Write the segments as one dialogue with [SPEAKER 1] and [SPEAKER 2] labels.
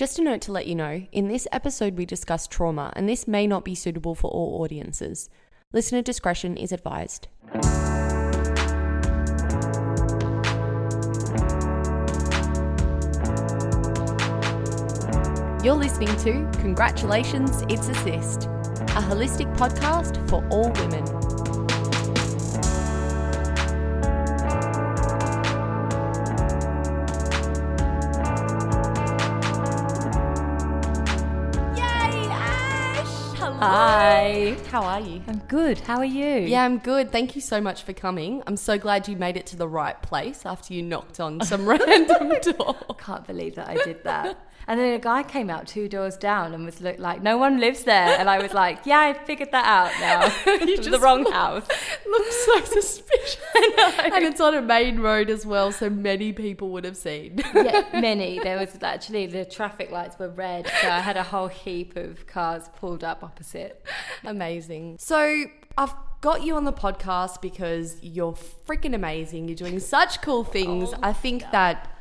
[SPEAKER 1] Just a note to let you know in this episode, we discuss trauma, and this may not be suitable for all audiences. Listener discretion is advised. You're listening to Congratulations, It's a Cyst, a holistic podcast for all women.
[SPEAKER 2] Hi.
[SPEAKER 1] How are you?
[SPEAKER 2] I'm good. How are you?
[SPEAKER 1] Yeah, I'm good. Thank you so much for coming. I'm so glad you made it to the right place after you knocked on some random door.
[SPEAKER 2] I Can't believe that I did that. And then a guy came out two doors down and was look like, no one lives there. And I was like, yeah, I figured that out now.
[SPEAKER 1] You
[SPEAKER 2] was the wrong
[SPEAKER 1] look-
[SPEAKER 2] house.
[SPEAKER 1] Looks so suspicious. And it's on a main road as well, so many people would have seen.
[SPEAKER 2] yeah, many. There was actually the traffic lights were red, so I had a whole heap of cars pulled up opposite.
[SPEAKER 1] It amazing. So I've got you on the podcast because you're freaking amazing. You're doing such cool things. I think that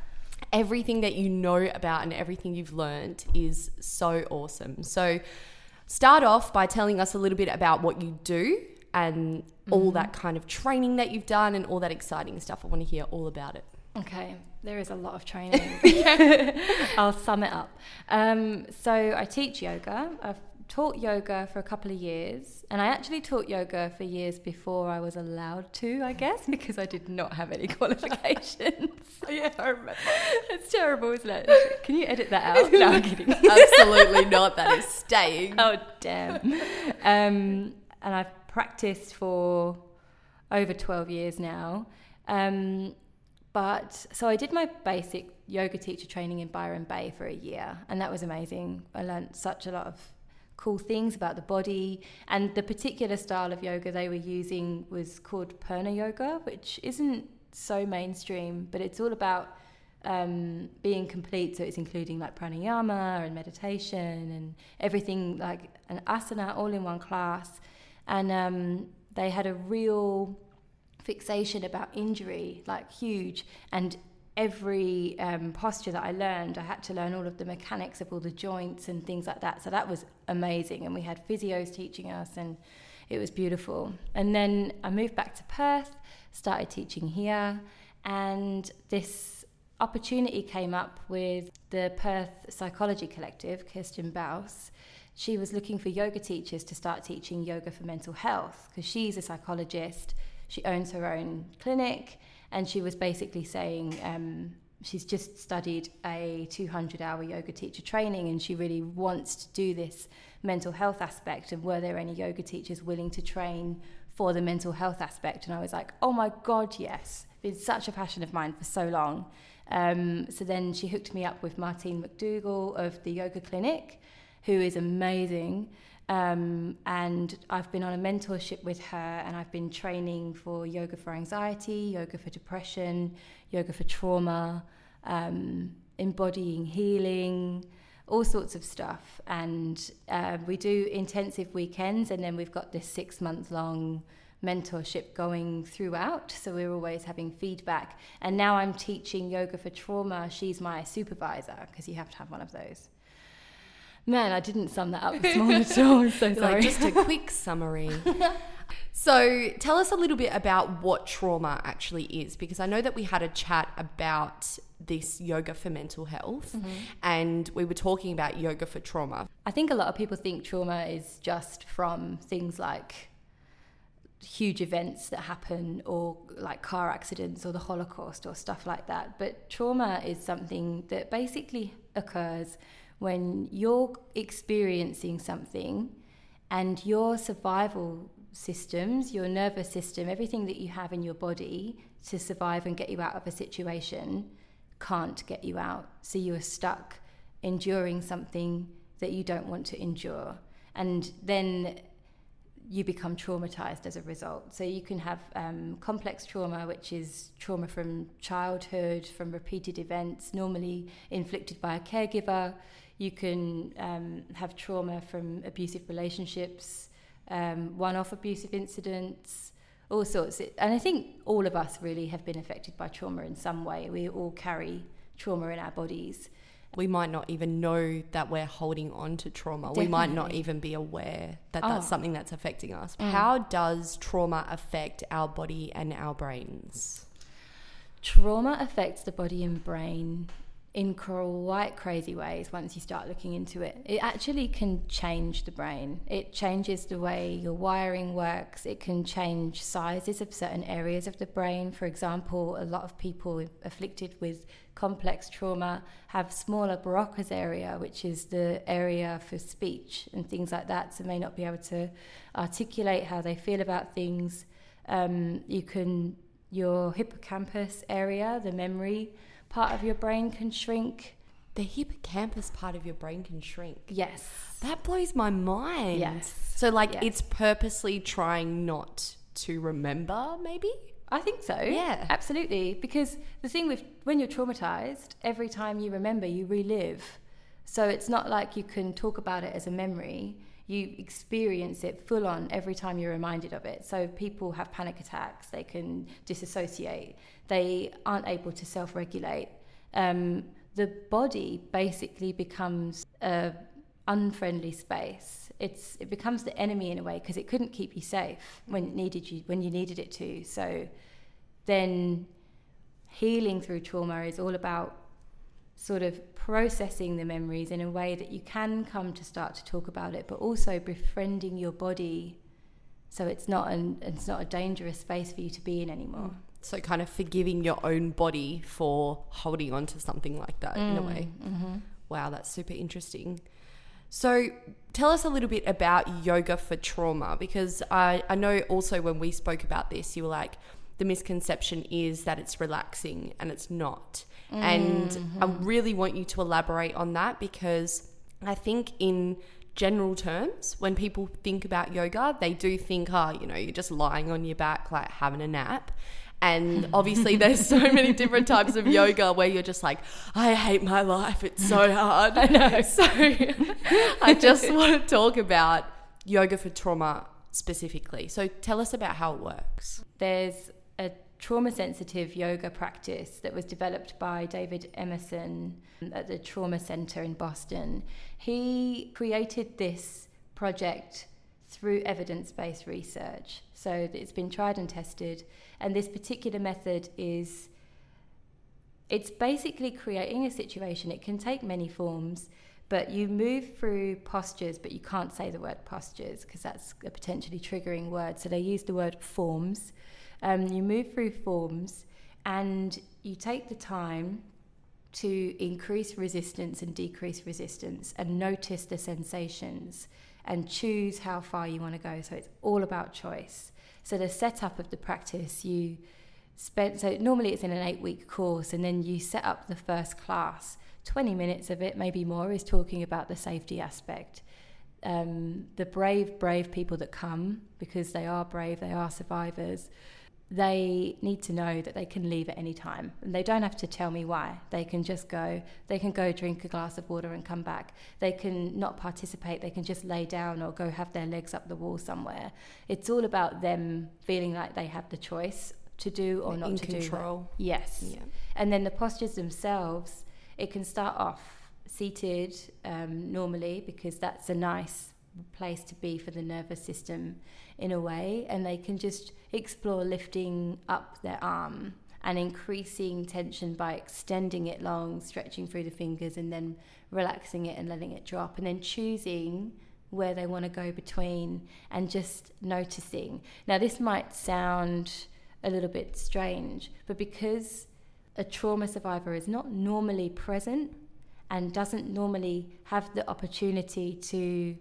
[SPEAKER 1] everything that you know about and everything you've learned is so awesome. So start off by telling us a little bit about what you do and all that kind of training that you've done and all that exciting stuff. I want to hear all about it.
[SPEAKER 2] Okay, there is a lot of training. I'll sum it up. Um, so I teach yoga. I've taught yoga for a couple of years, and I actually taught yoga for years before I was allowed to, I guess, because I did not have any qualifications.
[SPEAKER 1] Yeah, I remember.
[SPEAKER 2] it's terrible, isn't it? Can you edit that out? No, I'm kidding.
[SPEAKER 1] Absolutely not. That is staying.
[SPEAKER 2] oh damn um, and i've practiced for over 12 years now um, but so i did my basic yoga teacher training in byron bay for a year and that was amazing i learned such a lot of cool things about the body and the particular style of yoga they were using was called purna yoga which isn't so mainstream but it's all about um, being complete. So it's including like pranayama and meditation and everything like an asana all in one class. And um, they had a real fixation about injury, like huge. And every um, posture that I learned, I had to learn all of the mechanics of all the joints and things like that. So that was amazing. And we had physios teaching us, and it was beautiful. And then I moved back to Perth, started teaching here, and this opportunity came up with the Perth Psychology Collective, Kirsten Baus. She was looking for yoga teachers to start teaching yoga for mental health because she's a psychologist. She owns her own clinic, and she was basically saying um, she's just studied a 200 hour yoga teacher training and she really wants to do this mental health aspect. And were there any yoga teachers willing to train for the mental health aspect? And I was like, oh my God, yes. Been such a passion of mine for so long. Um, so then she hooked me up with Martine McDougall of the Yoga Clinic, who is amazing. Um, and I've been on a mentorship with her, and I've been training for yoga for anxiety, yoga for depression, yoga for trauma, um, embodying healing, all sorts of stuff. And uh, we do intensive weekends, and then we've got this six month long mentorship going throughout. So we're always having feedback. And now I'm teaching yoga for trauma. She's my supervisor because you have to have one of those. Man, I didn't sum that up this morning at all. I'm so
[SPEAKER 1] You're
[SPEAKER 2] sorry.
[SPEAKER 1] Like just a quick summary. so, tell us a little bit about what trauma actually is, because I know that we had a chat about this yoga for mental health, mm-hmm. and we were talking about yoga for trauma.
[SPEAKER 2] I think a lot of people think trauma is just from things like huge events that happen or like car accidents or the Holocaust or stuff like that. But trauma is something that basically occurs when you're experiencing something and your survival systems, your nervous system, everything that you have in your body to survive and get you out of a situation can't get you out. So you are stuck enduring something that you don't want to endure. And then you become traumatized as a result. So you can have um, complex trauma, which is trauma from childhood, from repeated events, normally inflicted by a caregiver. You can um, have trauma from abusive relationships, um, one off abusive incidents, all sorts. And I think all of us really have been affected by trauma in some way. We all carry trauma in our bodies.
[SPEAKER 1] we might not even know that we're holding on to trauma. Definitely. We might not even be aware that that's
[SPEAKER 2] Oh.
[SPEAKER 1] something that's affecting us.
[SPEAKER 2] Mm.
[SPEAKER 1] How does trauma affect our body and our brains?
[SPEAKER 2] Trauma affects the body and brain in quite crazy ways once you start looking into it. It actually can change the brain. It changes the way your wiring works. It can change sizes of certain areas of the brain. For example, a lot of people afflicted with complex trauma have smaller Broca's area, which is the area for speech and things like that, so may not be able to articulate how they feel about things. Um, you can your hippocampus area, the memory part of your brain can shrink.
[SPEAKER 1] The hippocampus part of your brain can shrink.
[SPEAKER 2] Yes.
[SPEAKER 1] That blows my mind.
[SPEAKER 2] Yes.
[SPEAKER 1] So, like,
[SPEAKER 2] Yes.
[SPEAKER 1] it's purposely trying not to remember, maybe?
[SPEAKER 2] I think so.
[SPEAKER 1] Yeah.
[SPEAKER 2] Absolutely. Because the thing with when you're traumatized, every time you remember, you relive. So it's not like you can talk about it as a memory. You experience it full on every time you're reminded of it. So people have panic attacks, they can disassociate, they aren't able to self regulate. Um, the body basically becomes a unfriendly space. It's it becomes the enemy in a way because it couldn't keep you safe when it needed you when you needed it to. So then healing through trauma is all about sort of processing the memories in a way that you can come to start to talk about it, but also befriending your body so it's not an it's not a dangerous space for you to be in anymore.
[SPEAKER 1] So, kind of forgiving your own body for holding on to something like that in a way.
[SPEAKER 2] Mm-hmm.
[SPEAKER 1] Wow, that's super interesting. So, tell us a little bit about yoga for trauma because I, I know also when we spoke about this, you were like, the misconception is that it's relaxing and it's not. And I mm-hmm. really want you to elaborate on that because I think, in general terms, when people think about yoga, they do think, oh, you know, you're just lying on your back, like having a nap. And obviously, there's so many different types of yoga where you're just like, I hate my life. It's so hard. I know. So I just want to talk about yoga for trauma specifically. So tell us about how it works.
[SPEAKER 2] There's a trauma sensitive yoga practice that was developed by David Emerson um, at the Trauma Center in Boston. He created this project through evidence based research. So it's been tried and tested. And this particular method is it's basically creating a situation. It can take many forms, but you move through postures, but you can't say the word postures because that's a potentially triggering word. So they use the word forms. Um, you move through forms and you take the time to increase resistance and decrease resistance and notice the sensations and choose how far you want to go. So it's all about choice. So the setup of the practice, you spend so normally it's in an eight week course and then you set up the first class 20 minutes of it maybe more is talking about the safety aspect um, the brave brave people that come because they are brave they are survivors they need to know that they can leave at any time. And they don't have to tell me why. They can just go they can go drink a glass of water and come back. They can not participate. They can just lay down or go have their legs up the wall somewhere. It's all about them feeling like they have the choice to do or not
[SPEAKER 1] In
[SPEAKER 2] to do
[SPEAKER 1] control.
[SPEAKER 2] yes.
[SPEAKER 1] Yeah.
[SPEAKER 2] and then the postures themselves, it can start off seated um, normally because that's a nice place to be for the nervous system in a way. And they can just explore lifting up their arm and increasing tension by extending it long, stretching through the fingers, and then relaxing it and letting it drop. And then choosing where they want to go between and just noticing. Now, this might sound a little bit strange, but because a trauma survivor is not normally present and doesn't normally have the opportunity to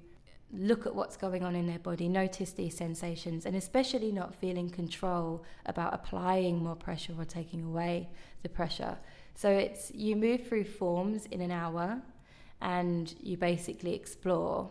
[SPEAKER 2] look at what's going on in their body, notice these sensations, and especially not feeling control about applying more pressure or taking away the pressure. So it's you move through forms in an hour and you basically explore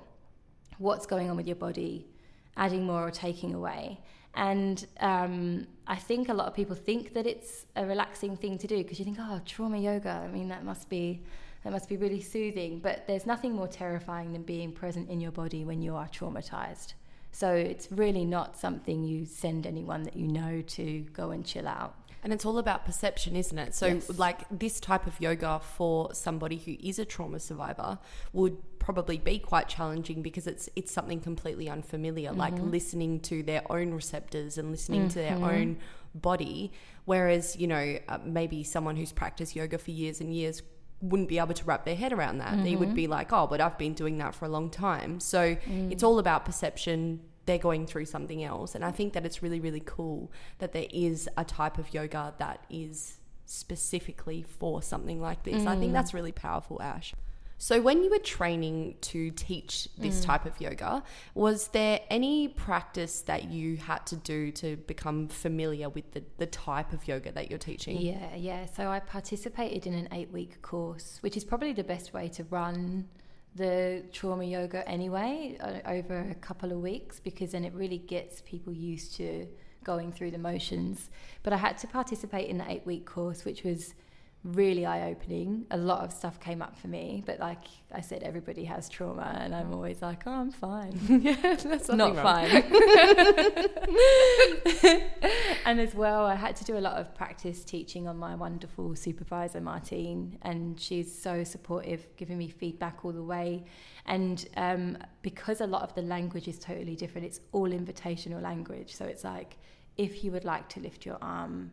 [SPEAKER 2] what's going on with your body, adding more or taking away. And um, I think a lot of people think that it's a relaxing thing to do because you think, oh, trauma yoga. I mean, that must be that must be really soothing. But there's nothing more terrifying than being present in your body when you are traumatized. So it's really not something you send anyone that you know to go and chill out.
[SPEAKER 1] And it's all about perception, isn't it? So,
[SPEAKER 2] Yes.
[SPEAKER 1] like this type of yoga for somebody who is a trauma survivor would probably be quite challenging because it's it's something completely unfamiliar, like listening to their own receptors and listening to their own body. Whereas, you know, uh, maybe someone who's practiced yoga for years and years wouldn't be able to wrap their head around that. They would mm-hmm. be like, oh, but I've been doing that for a long time. So mm. it's all about perception. They're going through something else. And I think that it's really, really cool that there is a type of yoga that is specifically for something like this. I think mm. that's really powerful, Ash. So, when you were training to teach this type of yoga, was there any practice that you had to do to become familiar with the, the type of yoga that you're teaching?
[SPEAKER 2] Yeah, yeah. So I participated in an eight week course, which is probably the best way to run the trauma yoga anyway, uh, over a couple of weeks, because then it really gets people used to going through the motions. But I had to participate in the eight week course, which was really eye opening. A lot of stuff came up for me, but like I said, everybody has trauma, and I'm always like, oh, I'm fine.
[SPEAKER 1] yeah, that's
[SPEAKER 2] not fine. and as well, I had to do a lot of practice teaching on my wonderful supervisor, Martine, and she's so supportive, giving me feedback all the way. And um, because a lot of the language is totally different, it's all invitational language. So it's like, if you would like to lift your arm,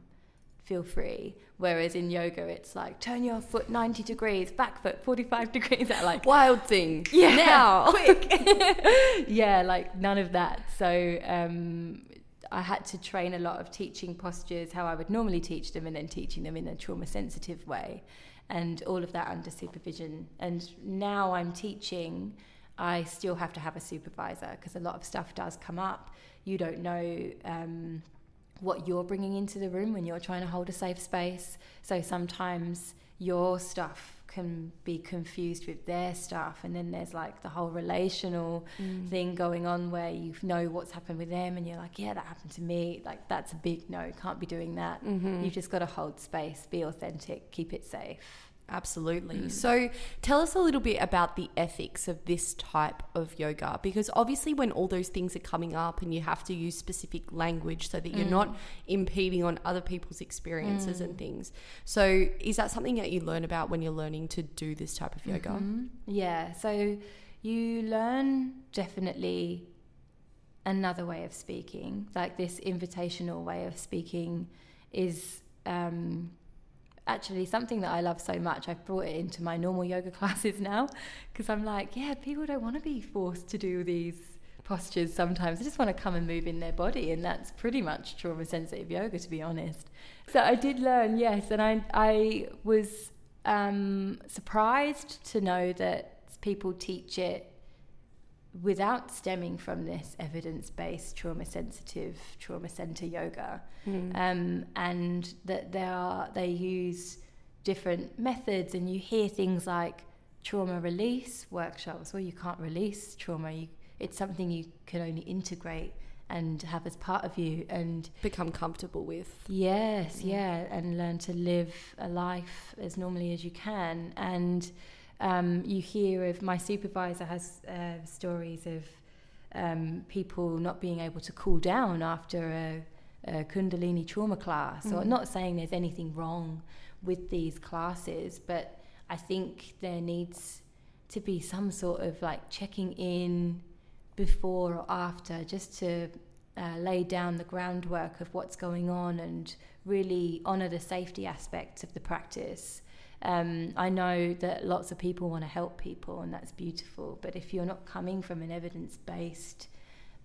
[SPEAKER 2] feel free. Whereas in yoga, it's like, turn your foot 90 degrees, back foot 45 degrees. That like,
[SPEAKER 1] Wild thing.
[SPEAKER 2] yeah,
[SPEAKER 1] Now.
[SPEAKER 2] quick. yeah, like none of that. So um, I had to train a lot of teaching postures, how I would normally teach them, and then teaching them in a trauma sensitive way, and all of that under supervision. And now I'm teaching. I still have to have a supervisor because a lot of stuff does come up. You don't know. Um, what you're bringing into the room when you're trying to hold a safe space. So sometimes your stuff can be confused with their stuff, and then there's like the whole relational mm. thing going on where you know what's happened with them, and you're like, yeah, that happened to me. Like that's a big no, can't be doing that. Mm-hmm. You've just got to hold space, be authentic, keep it safe.
[SPEAKER 1] Absolutely. So, tell us a little bit about the ethics of this type of yoga because obviously, when all those things are coming up and you have to use specific language so that you're not impeding on other people's experiences and things. So, is that something that you learn about when you're learning to do this type of yoga?
[SPEAKER 2] Mhm. Yeah, so you learn definitely another way of speaking. Like this invitational way of speaking is um, actually something that I love so much. I've brought it into my normal yoga classes now because I'm like, yeah, people don't want to be forced to do these postures sometimes. They just want to come and move in their body, and that's pretty much trauma sensitive yoga, to be honest. So I did learn, yes, and I I was um, surprised to know that people teach it without stemming from this evidence-based trauma sensitive trauma center yoga um, and that they are they use different methods and you hear things like trauma release workshops well you can't release trauma you, it's something you can only integrate and have as part of you and
[SPEAKER 1] Become comfortable with.
[SPEAKER 2] Yes, yeah, and learn to live a life as normally as you can. And um, you hear of my supervisor has uh, stories of um, people not being able to cool down after a, a Kundalini trauma class. So I'm not saying there's anything wrong with these classes, but I think there needs to be some sort of like checking in before or after just to uh, lay down the groundwork of what's going on and really honour the safety aspects of the practice. Um, I know that lots of people want to help people, and that's beautiful. But if you're not coming from an evidence based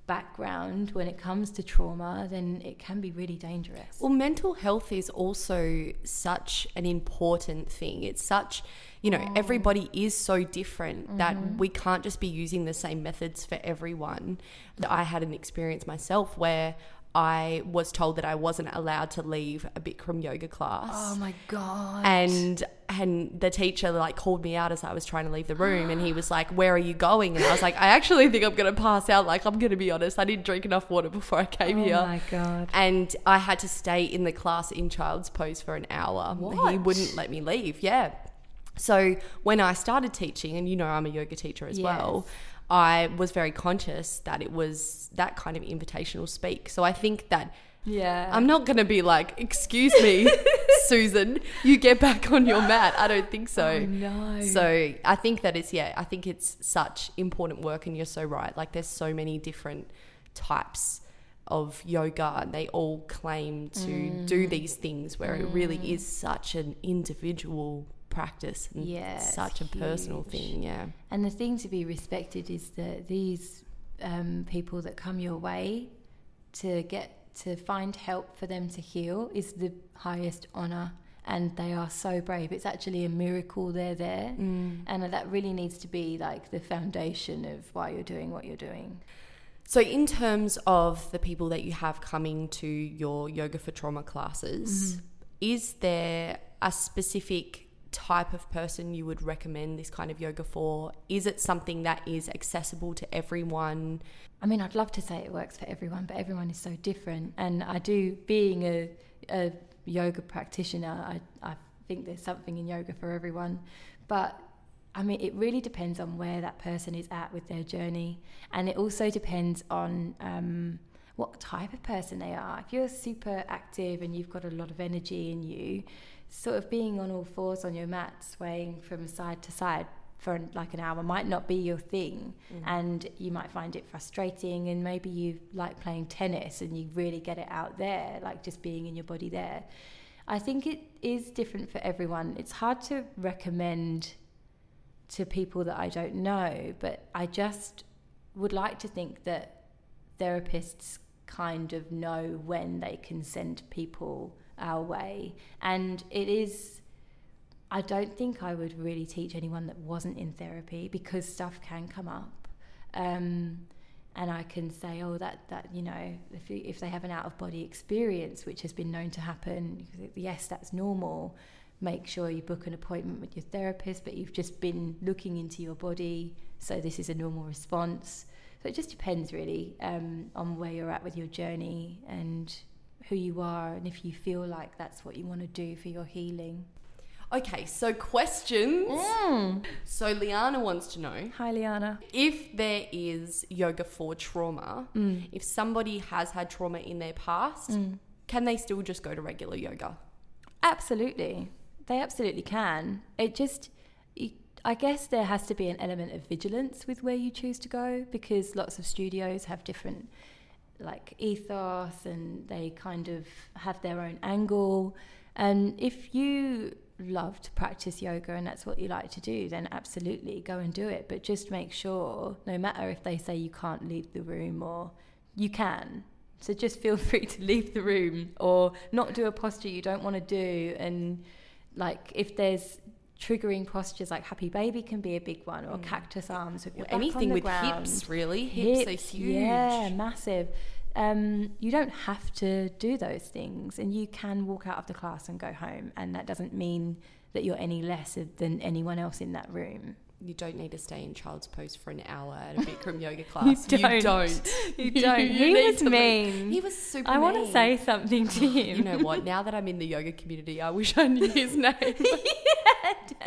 [SPEAKER 2] background when it comes to trauma, then it can be really dangerous.
[SPEAKER 1] Well, mental health is also such an important thing. It's such, you know, everybody is so different that we can't just be using the same methods for everyone. I had an experience myself where I was told that I wasn't allowed to leave a Bikram yoga class.
[SPEAKER 2] Oh my god!
[SPEAKER 1] and and the teacher like called me out as I was trying to leave the room and he was like where are you going and I was like I actually think I'm going to pass out like I'm going to be honest I didn't drink enough water before I came
[SPEAKER 2] oh
[SPEAKER 1] here Oh
[SPEAKER 2] my god!
[SPEAKER 1] and I had to stay in the class in child's pose for an hour he wouldn't let me leave yeah so when I started teaching and you know I'm a yoga teacher as well
[SPEAKER 2] Yes.
[SPEAKER 1] I was very conscious that it was that kind of invitational speak so I think that
[SPEAKER 2] Yeah.
[SPEAKER 1] I'm not going to be like, excuse me, Susan, you get back on your mat. I don't think so.
[SPEAKER 2] Oh, no.
[SPEAKER 1] So I think that it's, yeah, I think it's such important work. And you're so right. Like, there's so many different types of yoga and they all claim to do
[SPEAKER 2] Mm.
[SPEAKER 1] these things where it really is such an individual practice and
[SPEAKER 2] Yeah,
[SPEAKER 1] such a personal thing. Yeah.
[SPEAKER 2] And the thing to be respected is that these um, people that come your way to get to find help for them to heal is the highest honor. And they are so brave. It's actually a miracle they're there.
[SPEAKER 1] Mm.
[SPEAKER 2] And that really needs to be like the foundation of why you're doing what you're doing.
[SPEAKER 1] So, in terms of the people that you have coming to your yoga for trauma classes,
[SPEAKER 2] Mm-hmm.
[SPEAKER 1] is there a specific type of person you would recommend this kind of yoga for? Is it something that is accessible to everyone?
[SPEAKER 2] I mean, I'd love to say it works for everyone, but everyone is so different. And I do, being a, a yoga practitioner, I, I think there's something in yoga for everyone. But I mean, it really depends on where that person is at with their journey. And it also depends on um, what type of person they are. If you're super active and you've got a lot of energy in you, sort of being on all fours on your mat, swaying from side to side for like an hour might not be your thing. Mm. And you might find it frustrating and maybe you like playing tennis and you really get it out there like just being in your body there. I think it is different for everyone. It's hard to recommend to people that i don't know but i just would like to think that therapists kind of know when they can send people our way and it is I don't think I would really teach anyone that wasn't in therapy because stuff can come up. Um, and I can say, oh, that, that you know, if, if they have an out of body experience, which has been known to happen, yes, that's normal. Make sure you book an appointment with your therapist, but you've just been looking into your body, so this is a normal response. So it just depends really um, on where you're at with your journey and who you are, and if you feel like that's what you want to do for your healing.
[SPEAKER 1] Okay, so questions.
[SPEAKER 2] Mm.
[SPEAKER 1] So, Liana wants to know
[SPEAKER 2] Hi, Liana.
[SPEAKER 1] if there is yoga for trauma, if somebody has had trauma in their past, can they still just go to regular yoga?
[SPEAKER 2] Absolutely. They absolutely can. It just, you- I guess there has to be an element of vigilance with where you choose to go because lots of studios have different like ethos and they kind of have their own angle. And if you love to practice yoga and that's what you like to do, then absolutely go and do it. But just make sure, no matter if they say you can't leave the room or you can. So just feel free to leave the room or not do a posture you don't want to do. And like if there's triggering postures like happy baby can be a big one or cactus arms with your back on
[SPEAKER 1] Anything with
[SPEAKER 2] ground.
[SPEAKER 1] hips, really. Hips, are huge.
[SPEAKER 2] Yeah, massive. Um, you don't have to do those things, and you can walk out of the class and go home, and that doesn't mean that you're any less than anyone else in that room.
[SPEAKER 1] You don't need to stay in child's pose for an hour at a Bikram yoga class.
[SPEAKER 2] don't.
[SPEAKER 1] You don't.
[SPEAKER 2] You don't. he was mean.
[SPEAKER 1] He was super
[SPEAKER 2] I want to say something to him.
[SPEAKER 1] You know what? Now that I'm in the yoga community, I wish I knew his name.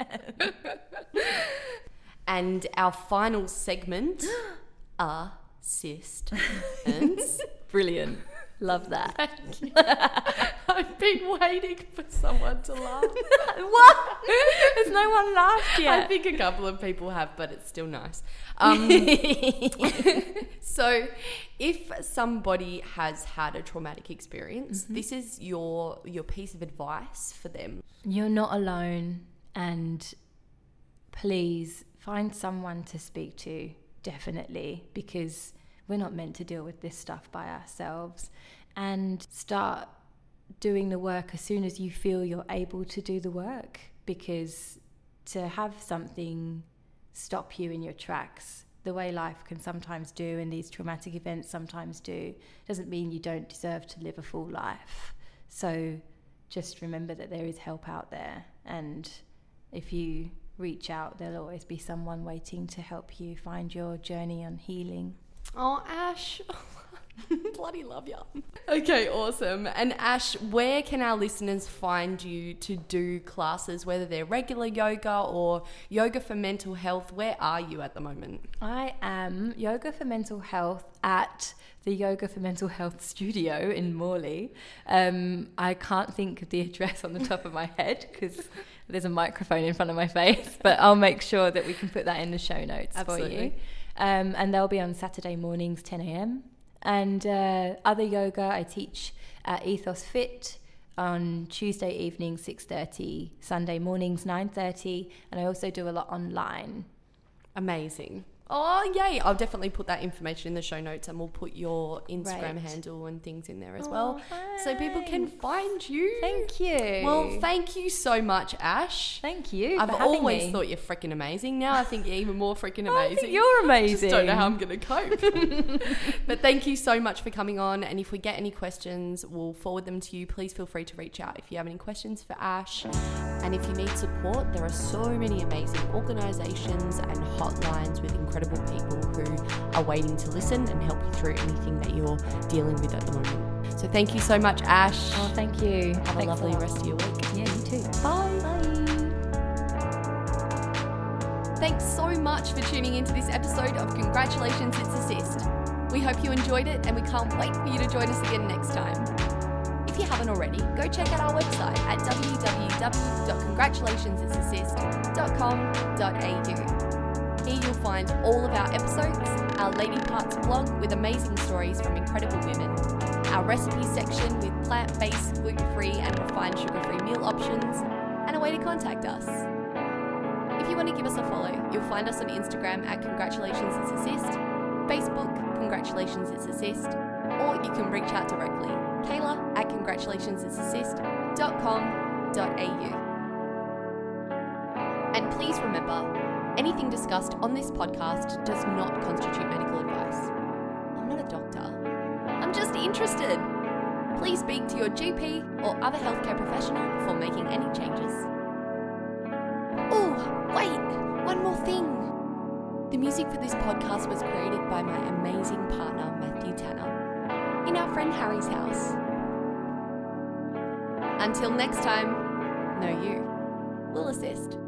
[SPEAKER 1] and our final segment, assistance.
[SPEAKER 2] Brilliant. Love that.
[SPEAKER 1] I've been waiting for someone to laugh.
[SPEAKER 2] what? There's no one laughed
[SPEAKER 1] I think a couple of people have, but it's still nice. Um, so, if somebody has had a traumatic experience,
[SPEAKER 2] Mm-hmm.
[SPEAKER 1] this is your your piece of advice for them.
[SPEAKER 2] You're not alone, and please find someone to speak to, definitely, because we're not meant to deal with this stuff by ourselves. And start doing the work as soon as you feel you're able to do the work, because to have something stop you in your tracks the way life can sometimes do and these traumatic events sometimes do doesn't mean you don't deserve to live a full life so just remember that there is help out there and if you reach out there'll always be someone waiting to help you find your journey on healing
[SPEAKER 1] Oh, Ash, Bloody love ya. Okay, awesome. And Ash, where can our listeners find you to do classes, whether they're regular yoga or yoga for mental health? Where are you at the moment?
[SPEAKER 2] I am Yoga for Mental Health at the Yoga for Mental Health studio in Morley. Um, I can't think of the address on the top of my head because there's a microphone in front of my face, but I'll make sure that we can put that in the show notes for you. Um, and they'll be on Saturday mornings, 10 a.m. And uh, other yoga I teach at Ethos Fit on Tuesday evening 6:30, Sunday mornings 9:30, and I also do a lot online.
[SPEAKER 1] Amazing. Oh, yay. I'll definitely put that information in the show notes and we'll put your Instagram
[SPEAKER 2] Right.
[SPEAKER 1] handle and things in there as
[SPEAKER 2] Oh,
[SPEAKER 1] well so people can find you.
[SPEAKER 2] Thank you.
[SPEAKER 1] Well, thank you so much, Ash.
[SPEAKER 2] Thank you.
[SPEAKER 1] I've always
[SPEAKER 2] me.
[SPEAKER 1] thought you're freaking amazing. Now I think you're even more freaking
[SPEAKER 2] I
[SPEAKER 1] amazing.
[SPEAKER 2] think you're amazing.
[SPEAKER 1] Just don't know how I'm going to cope. but thank you so much for coming on. And if we get any questions, we'll forward them to you. Please feel free to reach out if you have any questions for Ash. And if you need support, there are so many amazing organisations and hotlines with incredible people who are waiting to listen and help you through anything that you're dealing with at the moment. So thank you so much, Ash.
[SPEAKER 2] Oh, thank you.
[SPEAKER 1] have a lovely rest of your week.
[SPEAKER 2] Yeah, you too.
[SPEAKER 1] Bye.
[SPEAKER 2] Bye.
[SPEAKER 1] Thanks so much for tuning into this episode of Congratulations It's a Cyst. We hope you enjoyed it and we can't wait for you to join us again next time. If you haven't already, go check out our website at www.congratulationsisassist.com.au. You'll find all of our episodes, our Lady Parts blog with amazing stories from incredible women, our recipe section with plant based, gluten free, and refined sugar free meal options, and a way to contact us. If you want to give us a follow, you'll find us on Instagram at Congratulations It's a Cyst, Facebook, Congratulations It's a Cyst, or you can reach out directly, Kayla at congratulationsisassist.com.au. And please remember, anything discussed on this podcast does not constitute medical advice. I'm not a doctor. I'm just interested. Please speak to your GP or other healthcare professional before making any changes. Oh, wait, one more thing. The music for this podcast was created by my amazing partner, Matthew Tanner, in our friend Harry's house. Until next time, know you We'll assist.